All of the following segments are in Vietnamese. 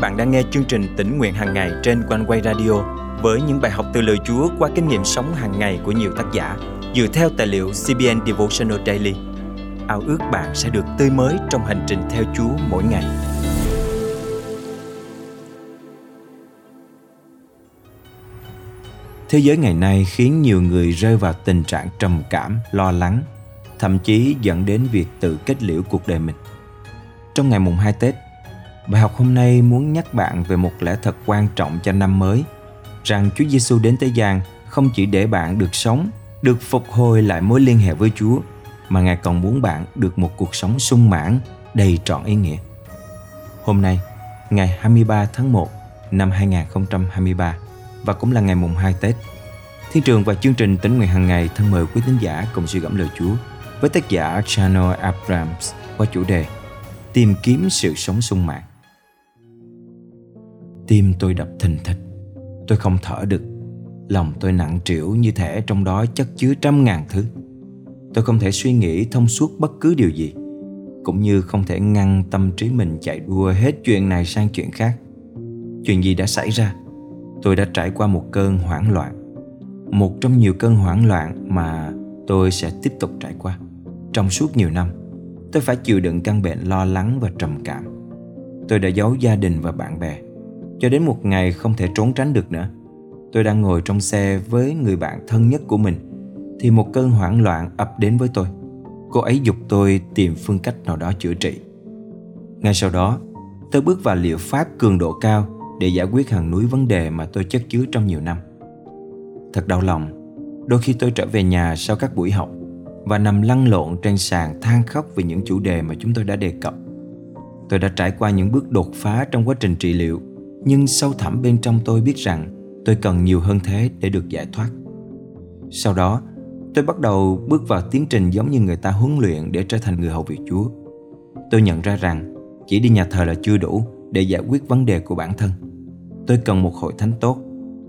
bạn đang nghe chương trình tỉnh nguyện hàng ngày trên quanh quay radio với những bài học từ lời Chúa qua kinh nghiệm sống hàng ngày của nhiều tác giả dựa theo tài liệu CBN Devotional Daily. Ao ước bạn sẽ được tươi mới trong hành trình theo Chúa mỗi ngày. Thế giới ngày nay khiến nhiều người rơi vào tình trạng trầm cảm, lo lắng, thậm chí dẫn đến việc tự kết liễu cuộc đời mình. Trong ngày mùng 2 Tết, Bài học hôm nay muốn nhắc bạn về một lẽ thật quan trọng cho năm mới, rằng Chúa Giêsu đến thế gian không chỉ để bạn được sống, được phục hồi lại mối liên hệ với Chúa, mà Ngài còn muốn bạn được một cuộc sống sung mãn, đầy trọn ý nghĩa. Hôm nay, ngày 23 tháng 1 năm 2023 và cũng là ngày mùng 2 Tết, Thiên trường và chương trình tính nguyện hàng ngày thân mời quý tín giả cùng suy gẫm lời Chúa với tác giả Chano Abrams qua chủ đề Tìm kiếm sự sống sung mãn. Tim tôi đập thình thịch. Tôi không thở được. Lòng tôi nặng trĩu như thể trong đó chất chứa trăm ngàn thứ. Tôi không thể suy nghĩ thông suốt bất cứ điều gì, Cũng như không thể ngăn tâm trí mình chạy đua hết chuyện này sang chuyện khác. Chuyện gì đã xảy ra? Tôi đã trải qua một cơn hoảng loạn, Một trong nhiều cơn hoảng loạn mà tôi sẽ tiếp tục trải qua Trong suốt nhiều năm. Tôi phải chịu đựng căn bệnh lo lắng và trầm cảm. Tôi đã giấu gia đình và bạn bè cho đến một ngày không thể trốn tránh được nữa, Tôi đang ngồi trong xe với người bạn thân nhất của mình, Thì một cơn hoảng loạn ập đến với tôi. Cô ấy dục tôi tìm phương cách nào đó chữa trị. Ngay sau đó, Tôi bước vào liệu pháp cường độ cao Để giải quyết hàng núi vấn đề mà tôi chất chứa trong nhiều năm. Thật đau lòng, Đôi khi tôi trở về nhà sau các buổi học Và nằm lăn lộn trên sàn than khóc vì những chủ đề mà chúng tôi đã đề cập. Tôi đã trải qua những bước đột phá trong quá trình trị liệu nhưng sâu thẳm bên trong tôi biết rằng tôi cần nhiều hơn thế để được giải thoát. Sau đó, tôi bắt đầu bước vào tiến trình giống như người ta huấn luyện để trở thành người hầu việc chúa. Tôi nhận ra rằng chỉ đi nhà thờ là chưa đủ để giải quyết vấn đề của bản thân. Tôi cần một hội thánh tốt,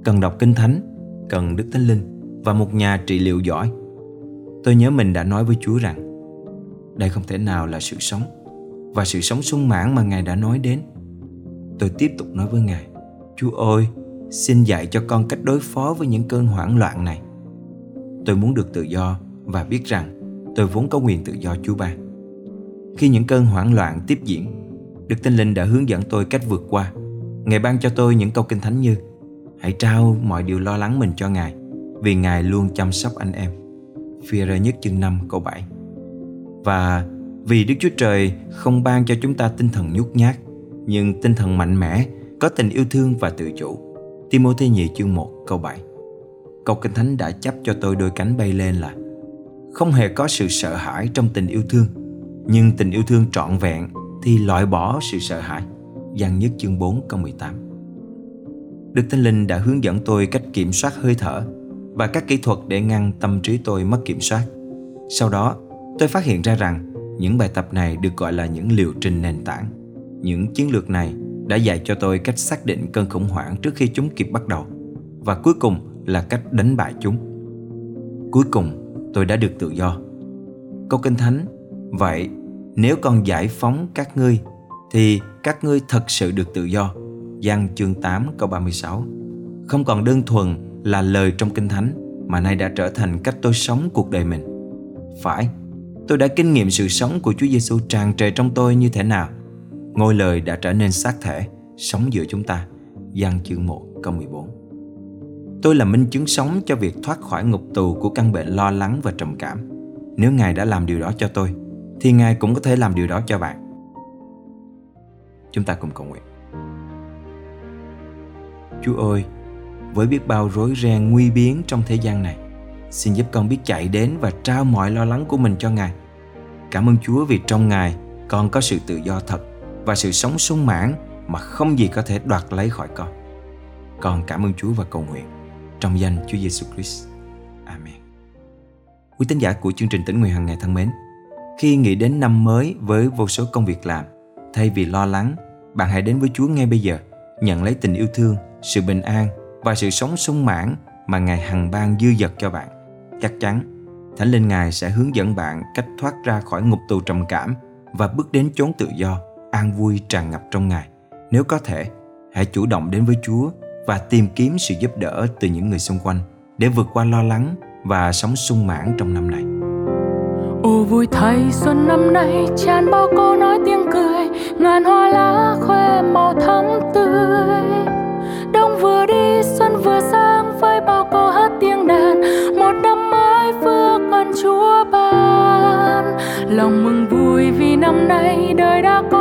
cần đọc kinh thánh, cần đức thánh linh và một nhà trị liệu giỏi. Tôi nhớ mình đã nói với chúa rằng, đây không thể nào là sự sống và sự sống sung mãn mà ngài đã nói đến. Tôi tiếp tục nói với Ngài Chúa ơi, xin dạy cho con cách đối phó với những cơn hoảng loạn này. Tôi muốn được tự do và biết rằng tôi vốn có quyền tự do Chúa ban Khi những cơn hoảng loạn tiếp diễn Đức Tinh Linh đã hướng dẫn tôi cách vượt qua. Ngài ban cho tôi những câu kinh thánh như Hãy trao mọi điều lo lắng mình cho Ngài Vì Ngài luôn chăm sóc anh em. Phi ra nhất chương 5 câu 7 Và vì Đức Chúa Trời không ban cho chúng ta tinh thần nhút nhát nhưng tinh thần mạnh mẽ, có tình yêu thương và tự chủ. Timothy nhị chương 1 câu 7 Câu Kinh Thánh đã chấp cho tôi đôi cánh bay lên là Không hề có sự sợ hãi trong tình yêu thương Nhưng tình yêu thương trọn vẹn thì loại bỏ sự sợ hãi Giăng nhất chương 4 câu 18 Đức Thánh Linh đã hướng dẫn tôi cách kiểm soát hơi thở và các kỹ thuật để ngăn tâm trí tôi mất kiểm soát. Sau đó, tôi phát hiện ra rằng những bài tập này được gọi là những liệu trình nền tảng những chiến lược này đã dạy cho tôi cách xác định cơn khủng hoảng trước khi chúng kịp bắt đầu và cuối cùng là cách đánh bại chúng. Cuối cùng, tôi đã được tự do. Câu Kinh Thánh, vậy nếu con giải phóng các ngươi thì các ngươi thật sự được tự do. Giăng chương 8 câu 36 Không còn đơn thuần là lời trong Kinh Thánh mà nay đã trở thành cách tôi sống cuộc đời mình. Phải, tôi đã kinh nghiệm sự sống của Chúa Giêsu tràn trề trong tôi như thế nào Ngôi lời đã trở nên xác thể, sống giữa chúng ta. Giăng chương 1 câu 14 Tôi là minh chứng sống cho việc thoát khỏi ngục tù của căn bệnh lo lắng và trầm cảm. Nếu Ngài đã làm điều đó cho tôi, thì Ngài cũng có thể làm điều đó cho bạn. Chúng ta cùng cầu nguyện. Chúa ơi, với biết bao rối ren nguy biến trong thế gian này, xin giúp con biết chạy đến và trao mọi lo lắng của mình cho Ngài. Cảm ơn Chúa vì trong Ngài con có sự tự do thật và sự sống sung mãn mà không gì có thể đoạt lấy khỏi con. Con cảm ơn Chúa và cầu nguyện trong danh Chúa Giêsu Christ. Amen. Quý tín giả của chương trình tỉnh nguyện hàng ngày thân mến, khi nghĩ đến năm mới với vô số công việc làm, thay vì lo lắng, bạn hãy đến với Chúa ngay bây giờ, nhận lấy tình yêu thương, sự bình an và sự sống sung mãn mà Ngài hằng ban dư dật cho bạn. Chắc chắn, Thánh Linh Ngài sẽ hướng dẫn bạn cách thoát ra khỏi ngục tù trầm cảm và bước đến chốn tự do an vui tràn ngập trong Ngài. Nếu có thể, hãy chủ động đến với Chúa và tìm kiếm sự giúp đỡ từ những người xung quanh để vượt qua lo lắng và sống sung mãn trong năm này. Ô vui thay xuân năm nay tràn bao câu nói tiếng cười ngàn hoa lá khoe màu thắm tươi đông vừa đi xuân vừa sang với bao câu hát tiếng đàn một năm mới phước ơn chúa ban lòng mừng vui vì năm nay đời đã có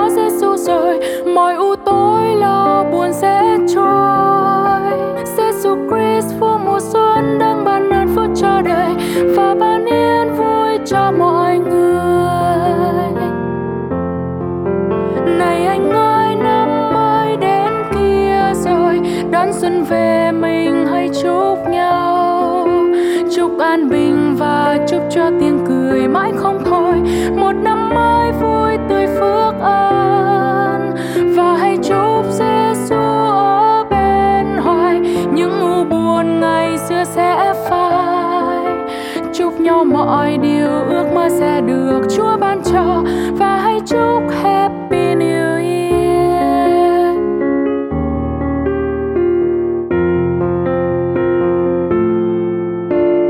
mọi điều ước mơ sẽ được Chúa ban cho. Và hãy chúc Happy New Year.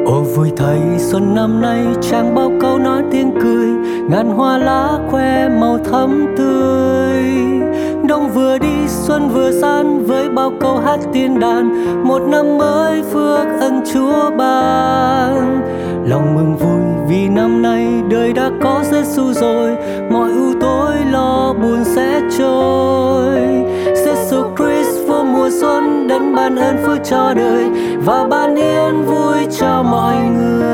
Ô vui thay xuân năm nay chẳng bao câu nói tiếng cười. Ngàn hoa lá khoe màu thắm tươi. Đông vừa đi, xuân vừa san với bao câu hát tiên đàn. Một năm mới phước ân chúa ban lòng mừng vui vì năm nay đời đã có Giêsu rồi. Mọi ưu tối lo buồn sẽ trôi. Giêsu Christ vô mùa xuân đến ban ơn phước cho đời. Và ban yên vui cho mọi người.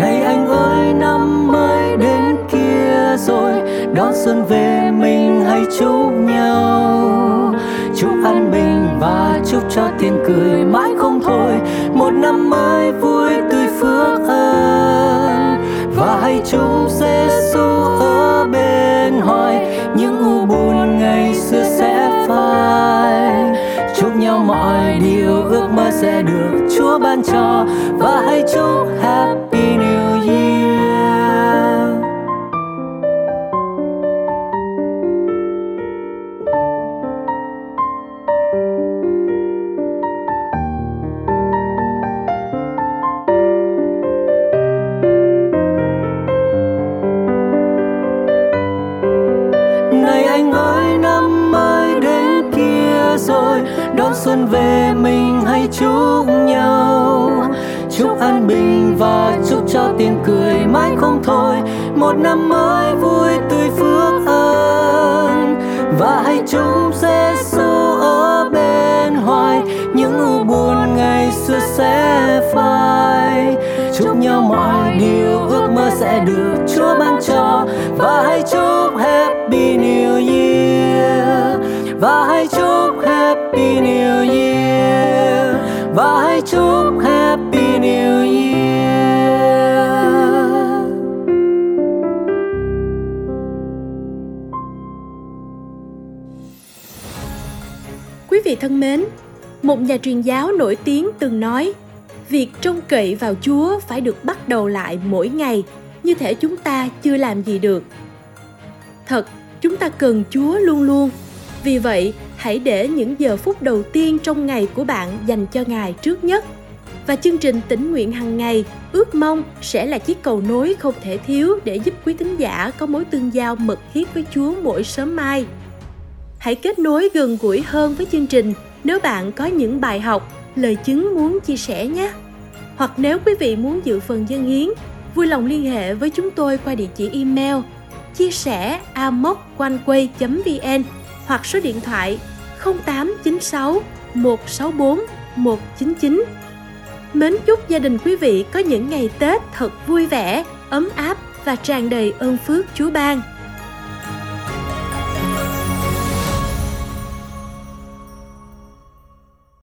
Này anh ơi, năm mới đến kia rồi. Đón xuân về mình hãy chúc nhau. Chúc an bình và chúc cho tiếng cười mãi thôi. Một năm mới vui tươi phước an và hãy chúc sẽ xuân về mình hãy chúc nhau? Chúc an bình và chúc cho tiếng cười mãi không thôi. Một năm mới vui tươi phước ơn Và hãy chúc Giêsu ở bên hoài. Những u buồn ngày xưa sẽ phai. Chúc nhau mọi điều ước mơ sẽ được Chúa ban cho. Và hãy chúc Happy New Year. Và Và hãy chúc Happy New Year Quý vị thân mến, một nhà truyền giáo nổi tiếng từng nói việc trông cậy vào Chúa phải được bắt đầu lại mỗi ngày, như thể chúng ta chưa làm gì được. Thật, chúng ta cần Chúa luôn luôn. Vì vậy, hãy để những giờ phút đầu tiên trong ngày của bạn dành cho Ngài trước nhất. Và chương trình tỉnh nguyện hàng ngày ước mong sẽ là chiếc cầu nối không thể thiếu để giúp quý tín giả có mối tương giao mật thiết với Chúa mỗi sớm mai. Hãy kết nối gần gũi hơn với chương trình nếu bạn có những bài học, lời chứng muốn chia sẻ nhé. Hoặc nếu quý vị muốn dự phần dân hiến, vui lòng liên hệ với chúng tôi qua địa chỉ email chia sẻ amoconeway.vn hoặc số điện thoại 0896 164 199. Mến chúc gia đình quý vị có những ngày Tết thật vui vẻ, ấm áp và tràn đầy ơn phước Chúa ban.